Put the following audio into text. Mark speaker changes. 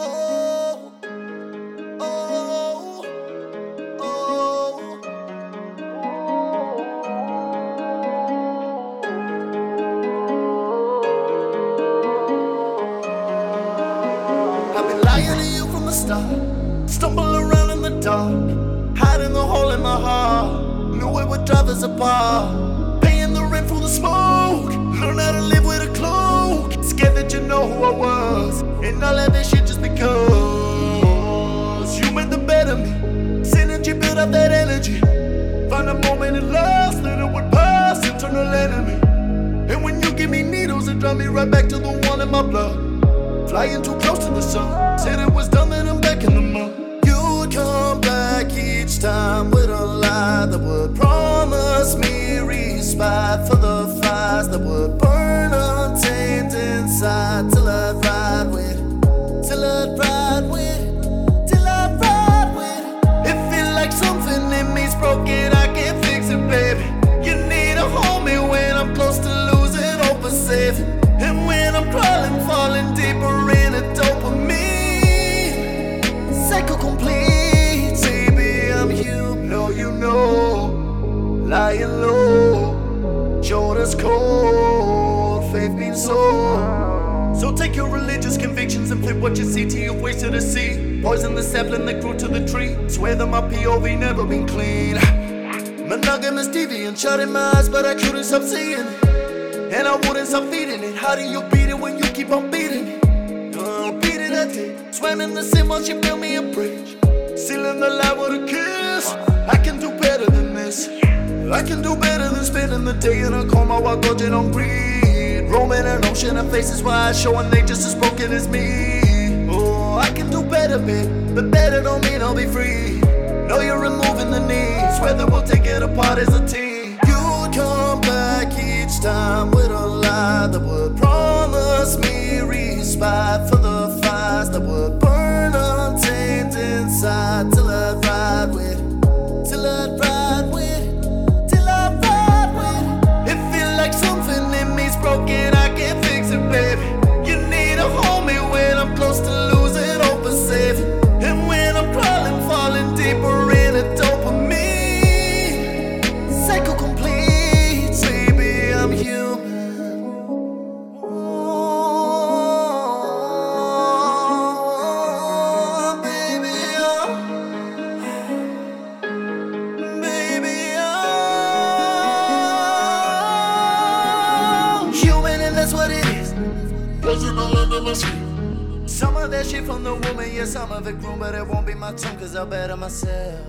Speaker 1: Oh, oh, oh. lying to you from the start. Stumble around in the dark, hiding the hole in my heart. Knew it would drive us apart. And all of this shit just because you made the better me. Synergy built up that energy. Find a moment in lost, then it would pass. Eternal enemy. And when you give me needles, it drive me right back to the one in my blood. Flying too close to the sun. Said it was done, then I'm back in the mud. You would come back each time with a lie that would promise me respite for the fires that would burn untamed inside till I'd cold, faith means so. So take your religious convictions and flip what you see to your ways to the sea. Poison the sapling that grew to the tree. Swear that my POV never been clean. Monogamous deviant, shut in my eyes, but I couldn't stop seeing. And I wouldn't stop feeding it. How do you beat it when you keep on beating it? Uh, beat it I did. Swam in the same while she built me a bridge. Sealing the light with a kiss. I can do better than this. I can do better than spending the day in a coma while gorging on greed. Roaming an ocean of faces wide, showing they just as broken as me. Oh, I can do better, babe. But better don't mean I'll be free. Know you're removing the needs. Whether we'll take it apart as a team. You come back each time with a lie that would promise me respite
Speaker 2: My.
Speaker 1: Some of that shit from the woman, yeah, some of it grew, but it won't be my tongue, cause I better myself.